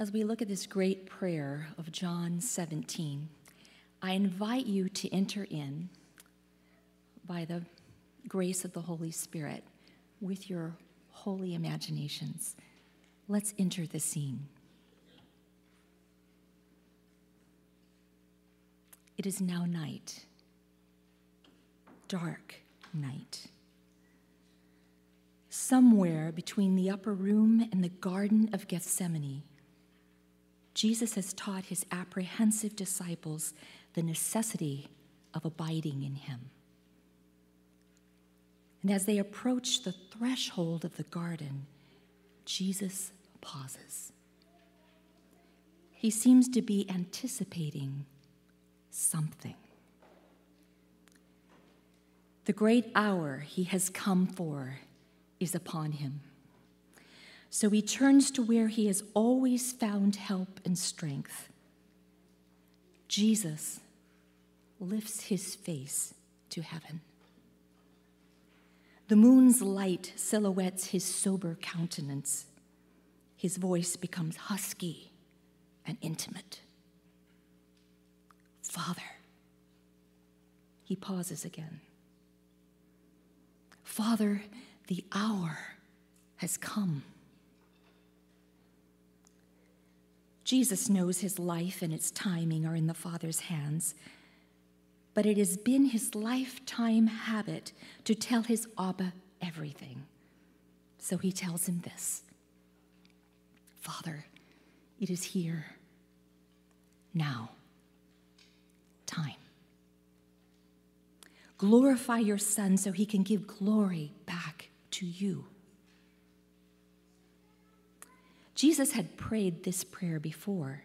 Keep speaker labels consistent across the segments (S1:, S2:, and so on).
S1: As we look at this great prayer of John 17, I invite you to enter in by the grace of the Holy Spirit with your holy imaginations. Let's enter the scene. It is now night, dark night. Somewhere between the upper room and the Garden of Gethsemane, Jesus has taught his apprehensive disciples the necessity of abiding in him. And as they approach the threshold of the garden, Jesus pauses. He seems to be anticipating something. The great hour he has come for is upon him. So he turns to where he has always found help and strength. Jesus lifts his face to heaven. The moon's light silhouettes his sober countenance. His voice becomes husky and intimate. Father. He pauses again. Father, the hour has come. Jesus knows his life and its timing are in the Father's hands, but it has been his lifetime habit to tell his Abba everything. So he tells him this Father, it is here, now, time. Glorify your Son so he can give glory back to you. Jesus had prayed this prayer before.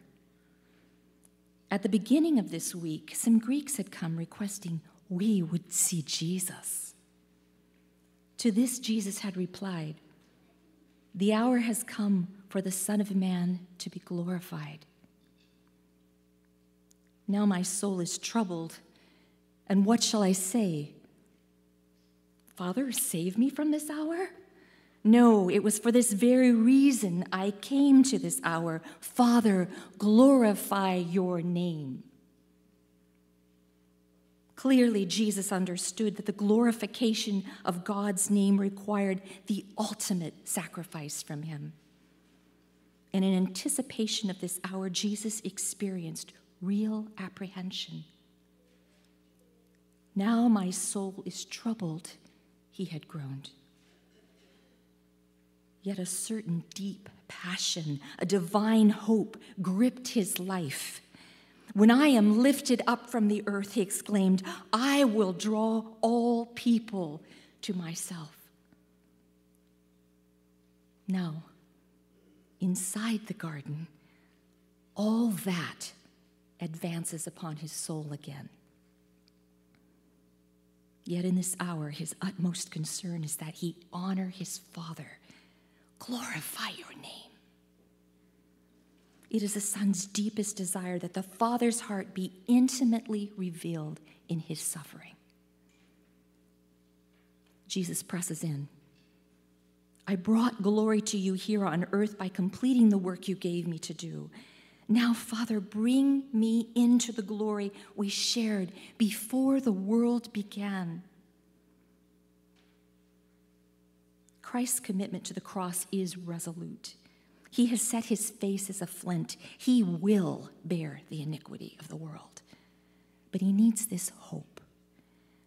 S1: At the beginning of this week, some Greeks had come requesting we would see Jesus. To this, Jesus had replied, The hour has come for the Son of Man to be glorified. Now my soul is troubled, and what shall I say? Father, save me from this hour? No, it was for this very reason I came to this hour. Father, glorify your name. Clearly, Jesus understood that the glorification of God's name required the ultimate sacrifice from him. And in anticipation of this hour, Jesus experienced real apprehension. Now my soul is troubled, he had groaned. Yet a certain deep passion, a divine hope gripped his life. When I am lifted up from the earth, he exclaimed, I will draw all people to myself. Now, inside the garden, all that advances upon his soul again. Yet in this hour, his utmost concern is that he honor his Father, glorify your name. It is the Son's deepest desire that the Father's heart be intimately revealed in his suffering. Jesus presses in. I brought glory to you here on earth by completing the work you gave me to do. Now, Father, bring me into the glory we shared before the world began. Christ's commitment to the cross is resolute. He has set his face as a flint. He will bear the iniquity of the world. But he needs this hope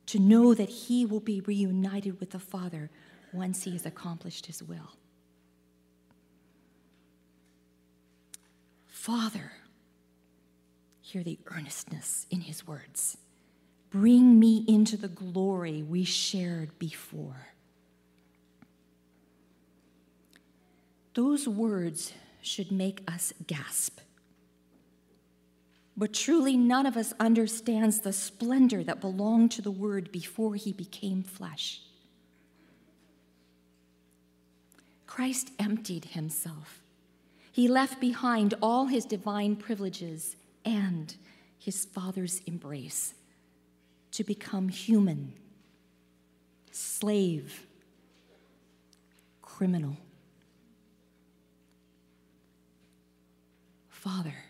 S1: to know that he will be reunited with the Father once he has accomplished his will. Father, hear the earnestness in his words. Bring me into the glory we shared before. Those words should make us gasp. But truly, none of us understands the splendor that belonged to the Word before he became flesh. Christ emptied himself he left behind all his divine privileges and his Father's embrace to become human, slave, criminal. Father,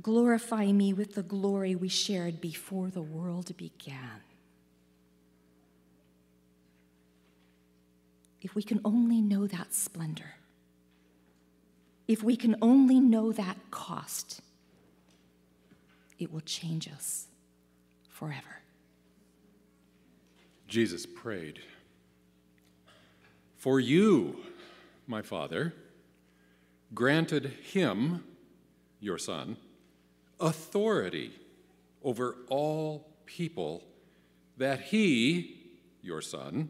S1: glorify me with the glory we shared before the world began. If we can only know that splendor, if we can only know that cost, it will change us forever.
S2: Jesus prayed, For you, my Father, granted him, your Son, authority over all people, that he, your Son,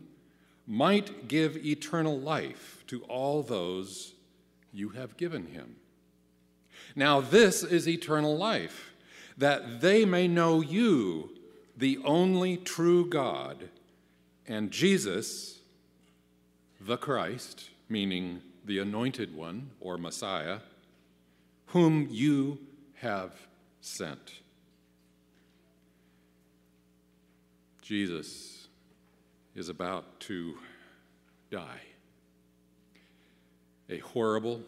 S2: might give eternal life to all those you have given him. Now, this is eternal life, that they may know you, the only true God, and Jesus, the Christ, meaning the anointed one or Messiah, whom you have sent. Jesus is about to die. A horrible,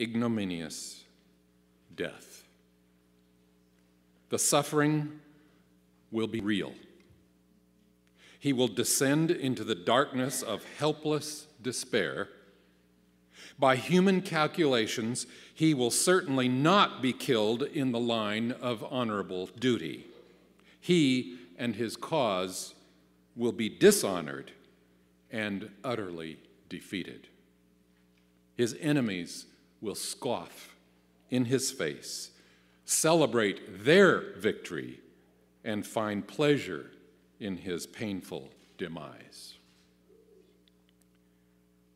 S2: ignominious death. The suffering will be real. He will descend into the darkness of helpless despair. By human calculations, he will certainly not be killed in the line of honorable duty. He and his cause will be dishonored and utterly defeated. His enemies will scoff in his face, celebrate their victory, and find pleasure in his painful demise.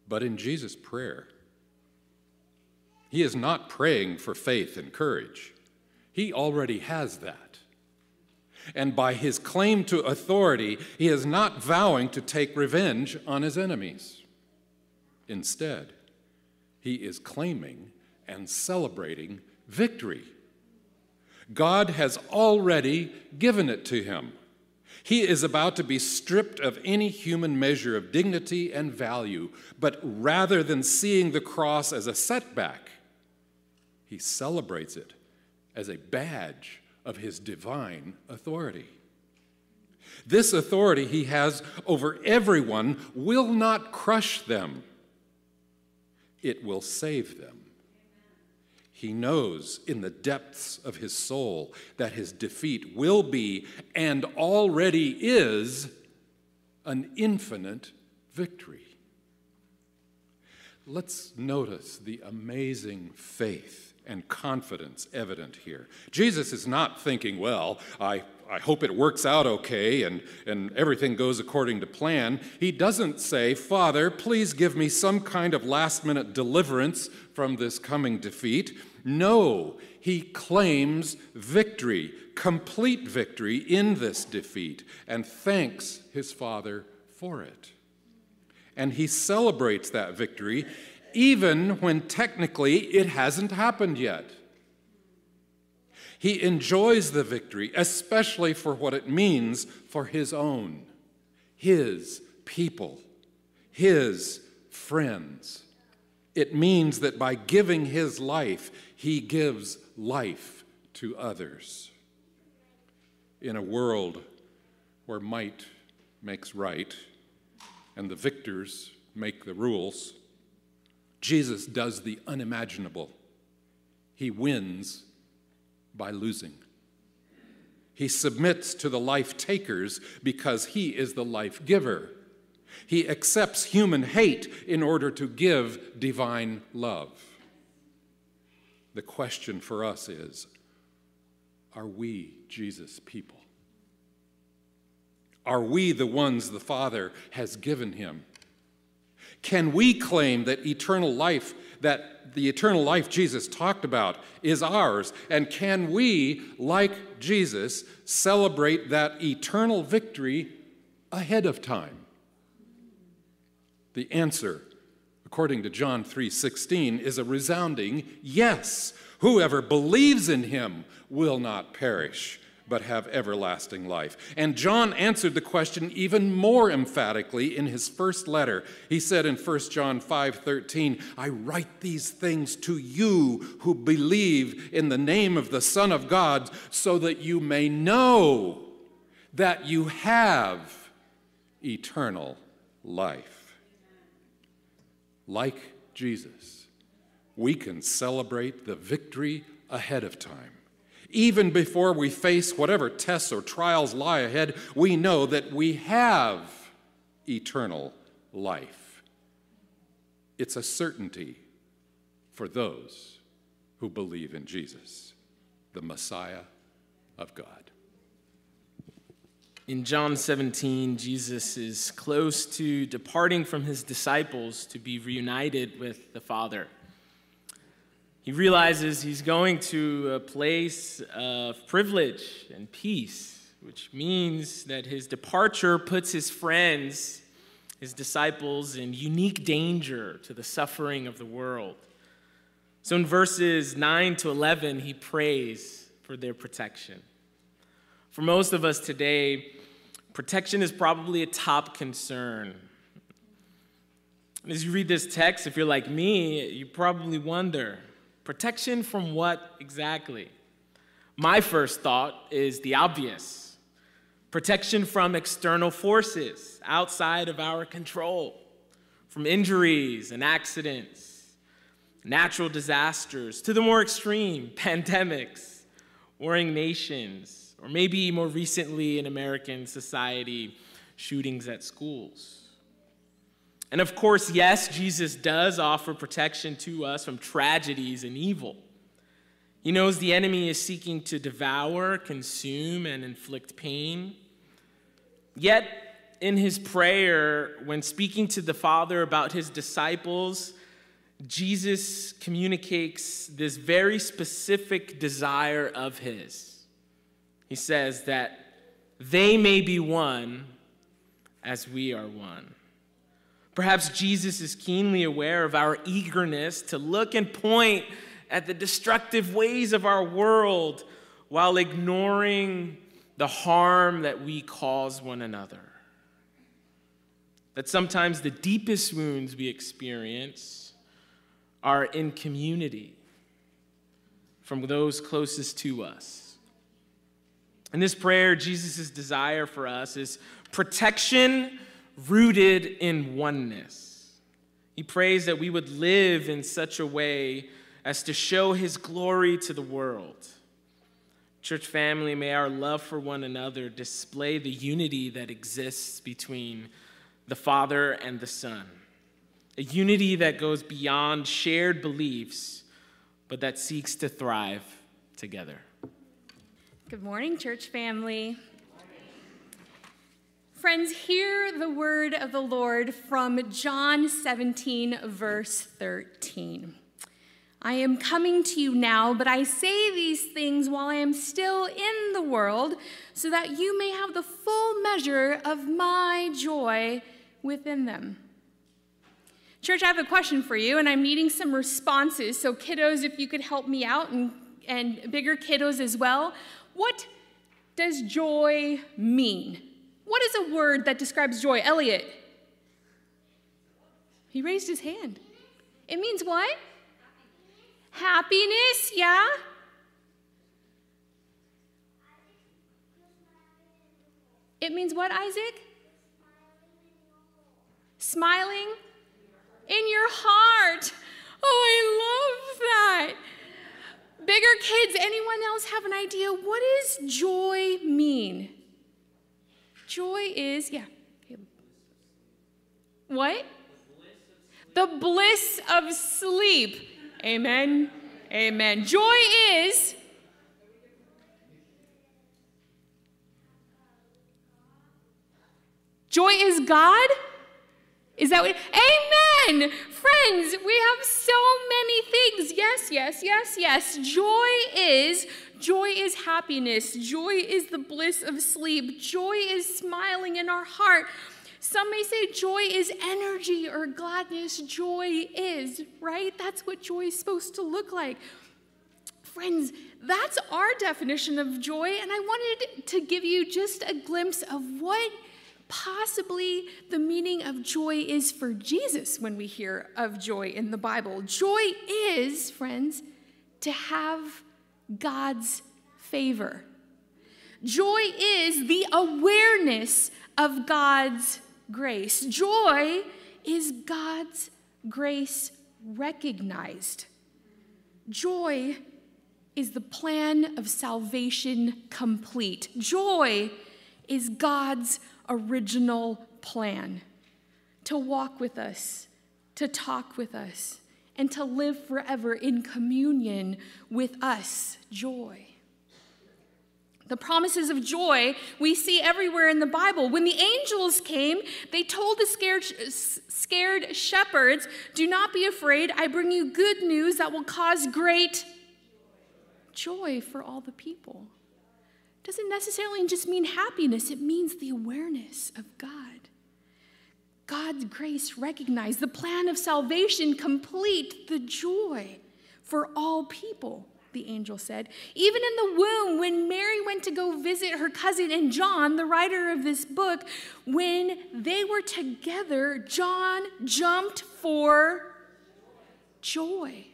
S2: But in Jesus' prayer, he is not praying for faith and courage. He already has that. And by his claim to authority, he is not vowing to take revenge on his enemies. Instead, he is claiming and celebrating victory. God has already given it to him. He is about to be stripped of any human measure of dignity and value, but rather than seeing the cross as a setback, he celebrates it as a badge of his divine authority. This authority he has over everyone will not crush them, it will save them. He knows in the depths of his soul that his defeat will be and already is an infinite victory. Let's notice the amazing faith and confidence evident here. Jesus is not thinking, well, I, I hope it works out okay and, and everything goes according to plan. He doesn't say, Father, please give me some kind of last minute deliverance from this coming defeat. No, he claims victory, complete victory in this defeat, and thanks his Father for it. And he celebrates that victory even when technically it hasn't happened yet. He enjoys the victory, especially for what it means for his own, his people, his friends. It means that by giving his life, he gives life to others. In a world where might makes right and the victors make the rules, Jesus does the unimaginable. He wins by losing. He submits to the life takers because he is the life giver. He accepts human hate in order to give divine love. The question for us is are we Jesus' people? Are we the ones the Father has given him? Can we claim that eternal life, that the eternal life Jesus talked about, is ours? And can we, like Jesus, celebrate that eternal victory ahead of time? The answer, according to John 3:16, is a resounding yes. Whoever believes in him will not perish, but have everlasting life. And John answered the question even more emphatically in his first letter. He said in 1 John 5:13, "I write these things to you who believe in the name of the Son of God, so that you may know that you have eternal life." Like Jesus, we can celebrate the victory ahead of time. Even before we face whatever tests or trials lie ahead, we know that we have eternal life. It's a certainty for those who believe in Jesus, the Messiah of God.
S3: In John 17, Jesus is close to departing from his disciples to be reunited with the Father. He realizes he's going to a place of privilege and peace, which means that his departure puts his friends, his disciples, in unique danger to the suffering of the world. So in verses 9 to 11, he prays for their protection. For most of us today, protection is probably a top concern. As you read this text, if you're like me, you probably wonder Protection from what exactly? My first thought is the obvious protection from external forces outside of our control, from injuries and accidents, natural disasters, to the more extreme pandemics, warring nations, or maybe more recently in American society, shootings at schools. And of course, yes, Jesus does offer protection to us from tragedies and evil. He knows the enemy is seeking to devour, consume, and inflict pain. Yet, in his prayer, when speaking to the Father about his disciples, Jesus communicates this very specific desire of his. He says that they may be one as we are one. Perhaps Jesus is keenly aware of our eagerness to look and point at the destructive ways of our world while ignoring the harm that we cause one another. That sometimes the deepest wounds we experience are in community from those closest to us. In this prayer, Jesus' desire for us is protection rooted in oneness. He prays that we would live in such a way as to show his glory to the world. Church family, may our love for one another display the unity that exists between the Father and the Son. A unity that goes beyond shared beliefs, but that seeks to thrive together.
S4: Good morning, church family. Friends, hear the word of the Lord from John 17, verse 13. I am coming to you now, but I say these things while I am still in the world, so that you may have the full measure of my joy within them. Church, I have a question for you, and I'm needing some responses. So, kiddos, if you could help me out, and, and bigger kiddos as well. What does joy mean? What is a word that describes joy? Elliot. He raised his hand. It means what? Happiness, yeah? It means what, Isaac? Smiling in your heart. Oh, I love that. Bigger kids, anyone else have an idea? What does joy mean? Joy is, yeah. What? The bliss of sleep. Amen. Amen. Joy is Joy is God? Is that what? Amen. Friends, we have so many things. Yes, yes, yes, yes. Joy is Joy is happiness. Joy is the bliss of sleep. Joy is smiling in our heart. Some may say joy is energy or gladness. Joy is, right? That's what joy is supposed to look like. Friends, that's our definition of joy, and I wanted to give you just a glimpse of what possibly the meaning of joy is for Jesus when we hear of joy in the Bible. Joy is, friends, to have God's favor. Joy is the awareness of God's grace. Joy is God's grace recognized. Joy is the plan of salvation complete. Joy is God's original plan to walk with us, to talk with us, and to live forever in communion with us. Joy. The promises of joy we see everywhere in the Bible. When the angels came, they told the scared, scared shepherds, Do not be afraid. I bring you good news that will cause great joy for all the people. Doesn't necessarily just mean happiness, it means the awareness of God. God's grace recognized, the plan of salvation complete, the joy for all people the angel said. Even in the womb, when Mary went to go visit her cousin, and John, the writer of this book, when they were together, John jumped for joy.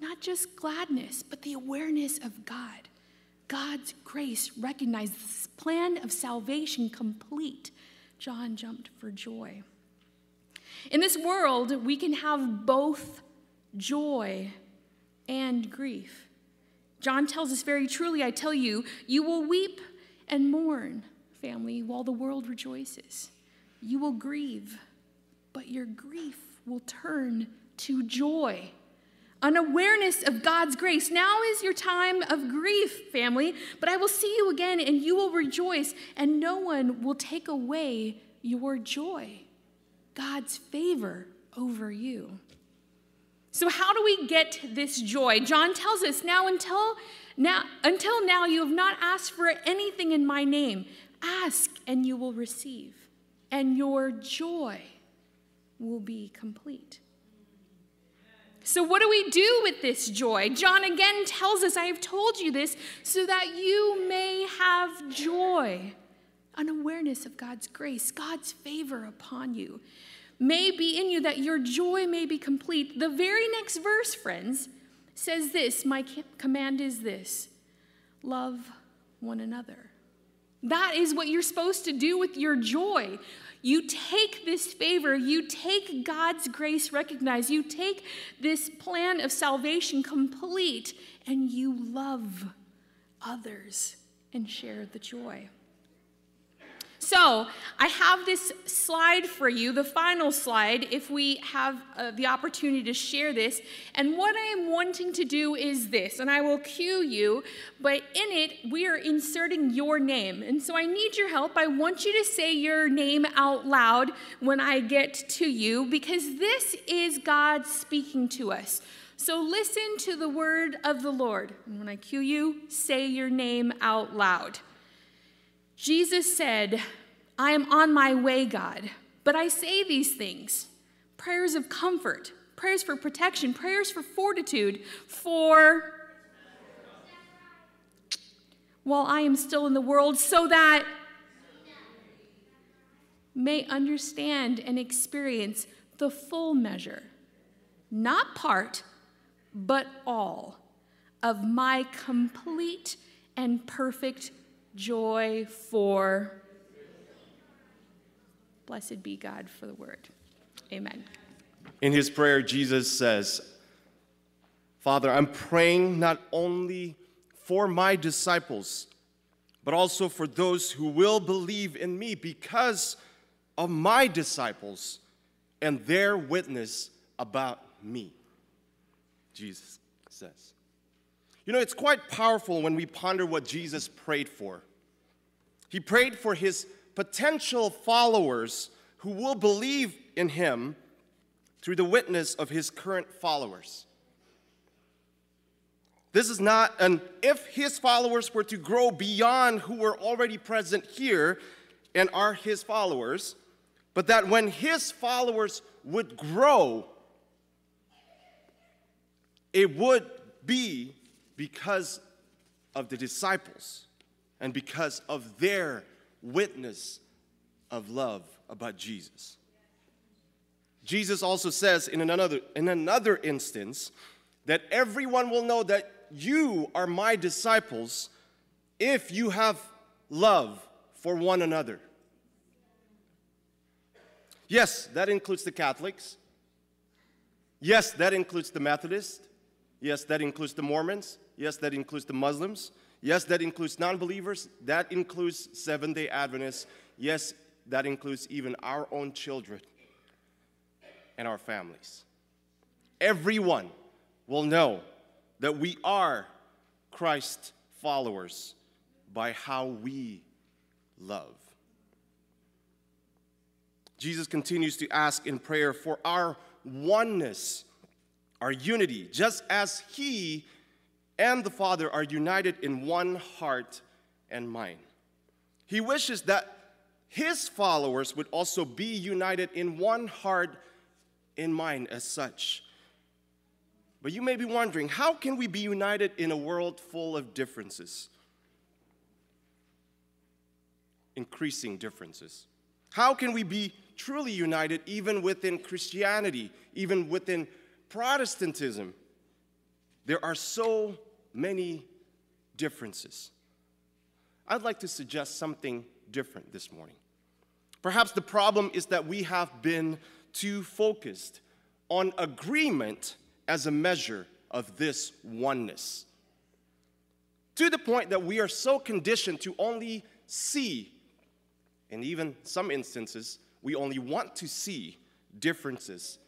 S4: Not just gladness, but the awareness of God. God's grace recognized this plan of salvation complete. John jumped for joy. In this world, we can have both joy and grief. John tells us very truly, I tell you, you will weep and mourn, family, while the world rejoices. You will grieve, but your grief will turn to joy. An awareness of God's grace. Now is your time of grief, family, but I will see you again and you will rejoice, and no one will take away your joy. God's favor over you. So how do we get this joy? John tells us, now until now until now you have not asked for anything in my name. Ask and you will receive, and your joy will be complete. So, what do we do with this joy? John again tells us, I have told you this so that you may have joy, an awareness of God's grace, God's favor upon you may be in you, that your joy may be complete. The very next verse, friends, says this My command is this love one another. That is what you're supposed to do with your joy. You take this favor, you take God's grace recognized, you take this plan of salvation complete, and you love others and share the joy. So, I have this slide for you, the final slide, if we have uh, the opportunity to share this. And what I am wanting to do is this, and I will cue you, but in it, we are inserting your name. And so I need your help. I want you to say your name out loud when I get to you, because this is God speaking to us. So listen to the word of the Lord. And when I cue you, say your name out loud. Jesus said, I am on my way, God, but I say these things prayers of comfort, prayers for protection, prayers for fortitude, for while I am still in the world, so that may understand and experience the full measure, not part, but all of my complete and perfect joy for. Blessed be God for the word. Amen.
S5: In his prayer, Jesus says, Father, I'm praying not only for my disciples, but also for those who will believe in me because of my disciples and their witness about me. Jesus says. You know, it's quite powerful when we ponder what Jesus prayed for. He prayed for his potential followers who will believe in him through the witness of his current followers. This is not an if his followers were to grow beyond who were already present here and are his followers, but that when his followers would grow, it would be because of the disciples and because of their witness of love about Jesus. Jesus also says in another, in another instance that everyone will know that you are my disciples if you have love for one another. Yes, that includes the Catholics. Yes, that includes the Methodists. Yes, that includes the Mormons. Yes, that includes the Muslims. Yes, that includes non believers. That includes Seventh day Adventists. Yes, that includes even our own children and our families. Everyone will know that we are Christ followers by how we love. Jesus continues to ask in prayer for our oneness, our unity, just as He and the Father are united in one heart and mind. He wishes that His followers would also be united in one heart and mind as such. But you may be wondering how can we be united in a world full of differences? Increasing differences. How can we be truly united even within Christianity, even within Protestantism? There are so many differences. I'd like to suggest something different this morning. Perhaps the problem is that we have been too focused on agreement as a measure of this oneness. To the point that we are so conditioned to only see, and even some instances, we only want to see differences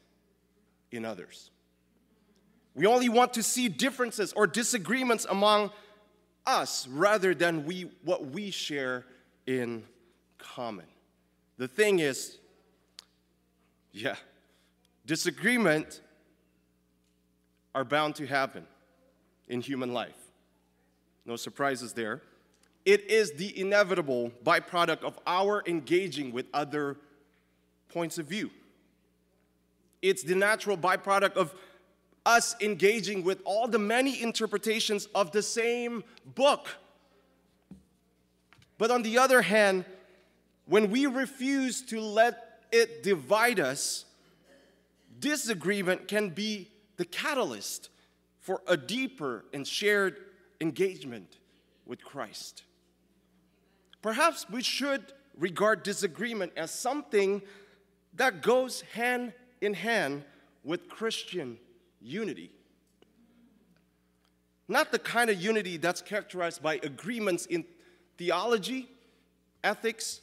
S5: in others. We only want to see differences or disagreements among us rather than we, what we share in common. The thing is, yeah, disagreement are bound to happen in human life. No surprises there. It is the inevitable byproduct of our engaging with other points of view. It's the natural byproduct of us engaging with all the many interpretations of the same book. But on the other hand, when we refuse to let it divide us, disagreement can be the catalyst for a deeper and shared engagement with Christ. Perhaps we should regard disagreement as something that goes hand in hand with Christian unity. Not the kind of unity that's characterized by agreements in theology, ethics,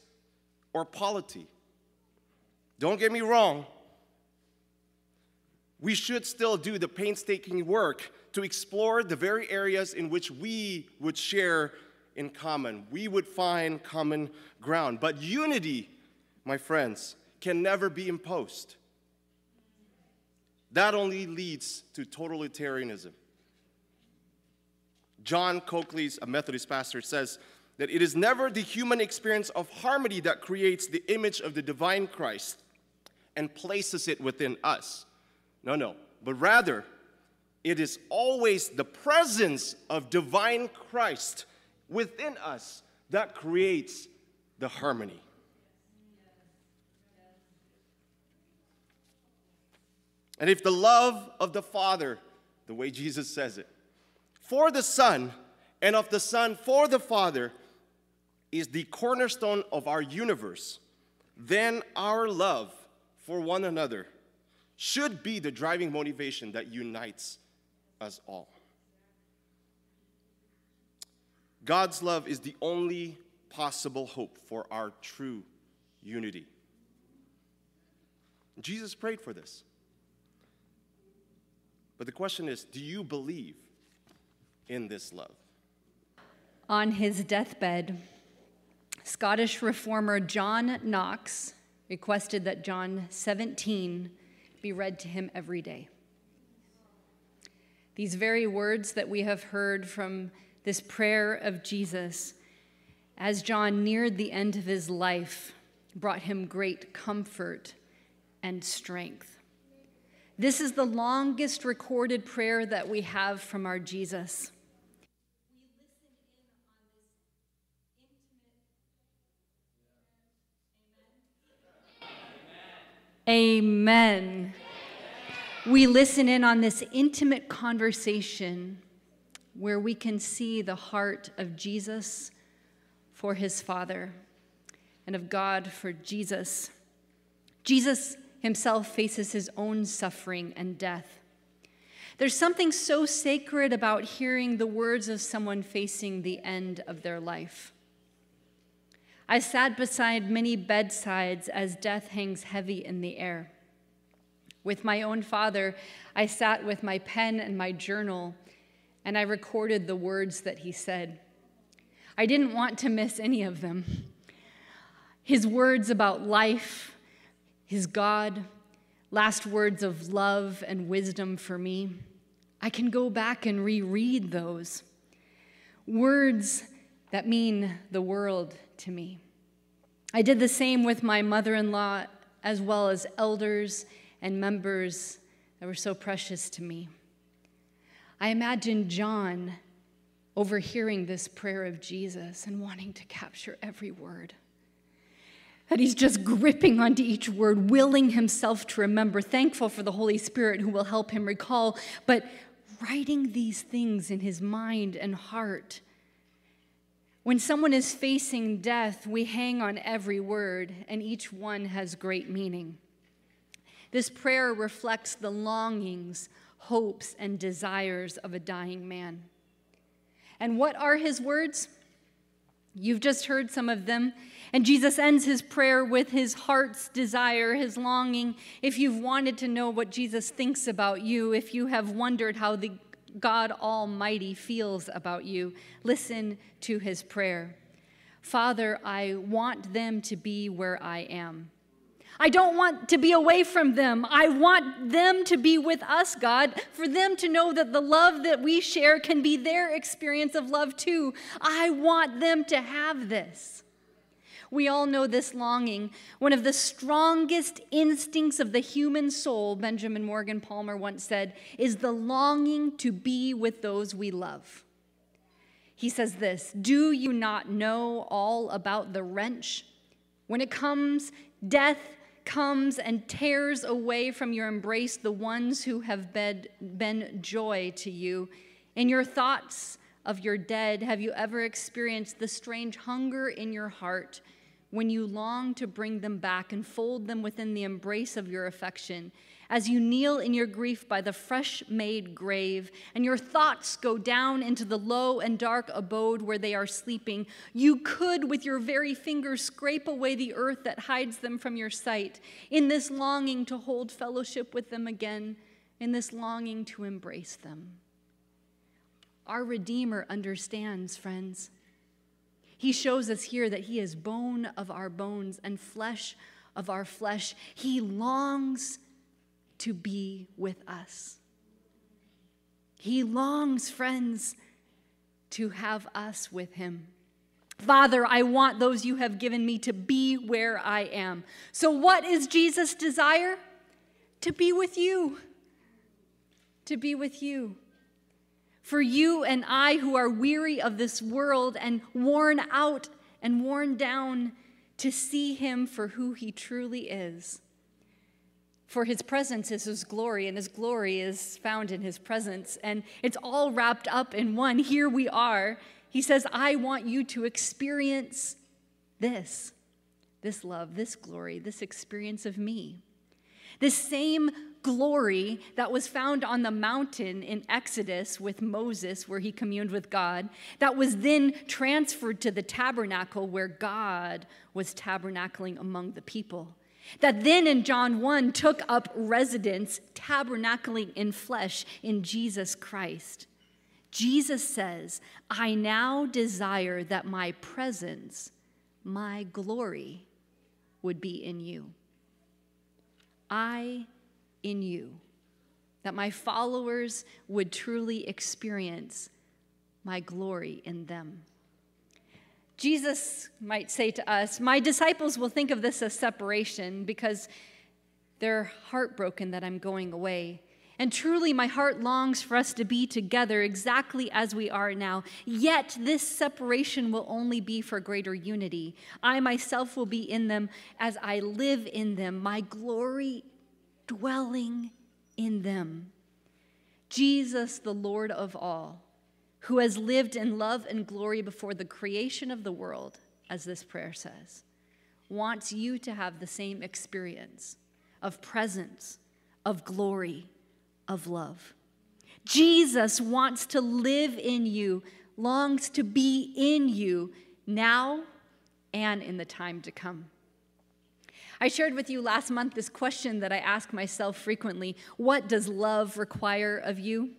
S5: or polity. Don't get me wrong, we should still do the painstaking work to explore the very areas in which we would share in common. We would find common ground. But unity, my friends, can never be imposed. That only leads to totalitarianism. John Coakley, a Methodist pastor, says that it is never the human experience of harmony that creates the image of the divine Christ and places it within us. No, no. But rather, it is always the presence of divine Christ within us that creates the harmony. And if the love of the Father, the way Jesus says it, for the Son, and of the Son for the Father, is the cornerstone of our universe, then our love for one another should be the driving motivation that unites us all. God's love is the only possible hope for our true unity. Jesus prayed for this. But the question is do you believe in this love?
S6: On his deathbed, Scottish reformer John Knox requested that John 17 be read to him every day. These very words that we have heard from this prayer of Jesus, as John neared the end of his life, brought him great comfort and strength. This is the longest recorded prayer that we have from our Jesus. Amen. We listen in on this intimate conversation where we can see the heart of Jesus for his Father and of God for Jesus. Jesus himself faces his own suffering and death. There's something so sacred about hearing the words of someone facing the end of their life. I sat beside many bedsides as death hangs heavy in the air. With my own father, I sat with my pen and my journal, and I recorded the words that he said. I didn't want to miss any of them. His words about life, his God, last words of love and wisdom for me. I can go back and reread those. Words that mean the world to me. I did the same with my mother in law, as well as elders and members that were so precious to me. I imagine John overhearing this prayer of Jesus and wanting to capture every word. That he's just gripping onto each word, willing himself to remember, thankful for the Holy Spirit who will help him recall, but writing these things in his mind and heart. When someone is facing death, we hang on every word, and each one has great meaning. This prayer reflects the longings, hopes, and desires of a dying man. And what are his words? You've just heard some of them. And Jesus ends his prayer with his heart's desire, his longing. If you've wanted to know what Jesus thinks about you, if you have wondered how the God Almighty feels about you, listen to his prayer. Father, I want them to be where I am. I don't want to be away from them. I want them to be with us, God, for them to know that the love that we share can be their experience of love too. I want them to have this. We all know this longing. One of the strongest instincts of the human soul, Benjamin Morgan Palmer once said, is the longing to be with those we love. He says this Do you not know all about the wrench? When it comes, death comes and tears away from your embrace the ones who have been, been joy to you. In your thoughts of your dead, have you ever experienced the strange hunger in your heart when you long to bring them back and fold them within the embrace of your affection? As you kneel in your grief by the fresh made grave, and your thoughts go down into the low and dark abode where they are sleeping, you could, with your very fingers, scrape away the earth that hides them from your sight, in this longing to hold fellowship with them again, in this longing to embrace them. Our Redeemer understands, friends. He shows us here that He is bone of our bones and flesh of our flesh. He longs to be with us. He longs, friends, to have us with him. Father, I want those you have given me to be where I am. So, what is Jesus' desire? To be with you. To be with you. For you and I who are weary of this world and worn out and worn down, to see him for who he truly is. For his presence is his glory, and his glory is found in his presence. And it's all wrapped up in one. Here we are. He says, I want you to experience this this love, this glory, this experience of me. This same glory that was found on the mountain in Exodus with Moses, where he communed with God, that was then transferred to the tabernacle where God was tabernacling among the people that then in John 1 took up residence, tabernacling in flesh in Jesus Christ. Jesus says, I now desire that my presence, my glory, would be in you. I in you. That my followers would truly experience my glory in them. Jesus might say to us, My disciples will think of this as separation because they're heartbroken that I'm going away. And truly, my heart longs for us to be together exactly as we are now. Yet, this separation will only be for greater unity. I myself will be in them as I live in them, my glory dwelling in them. Jesus, the Lord of all, who has lived in love and glory before the creation of the world, as this prayer says, wants you to have the same experience of presence, of glory of love. Jesus wants to live in you, longs to be in you now and in the time to come. I shared with you last month this question that I ask myself frequently What does love require of you?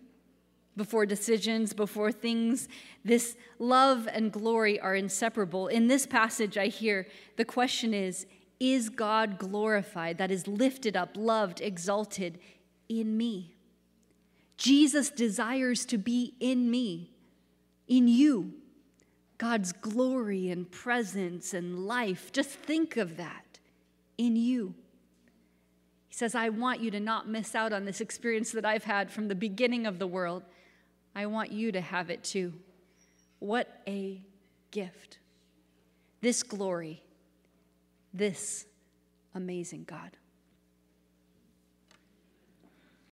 S6: Before decisions, before things, this love and glory are inseparable. In this passage, I hear the question is Is God glorified, that is lifted up, loved, exalted in me? Jesus desires to be in me, in you. God's glory and presence and life. Just think of that in you. He says, I want you to not miss out on this experience that I've had from the beginning of the world. I want you to have it too. What a gift. This glory, this amazing God.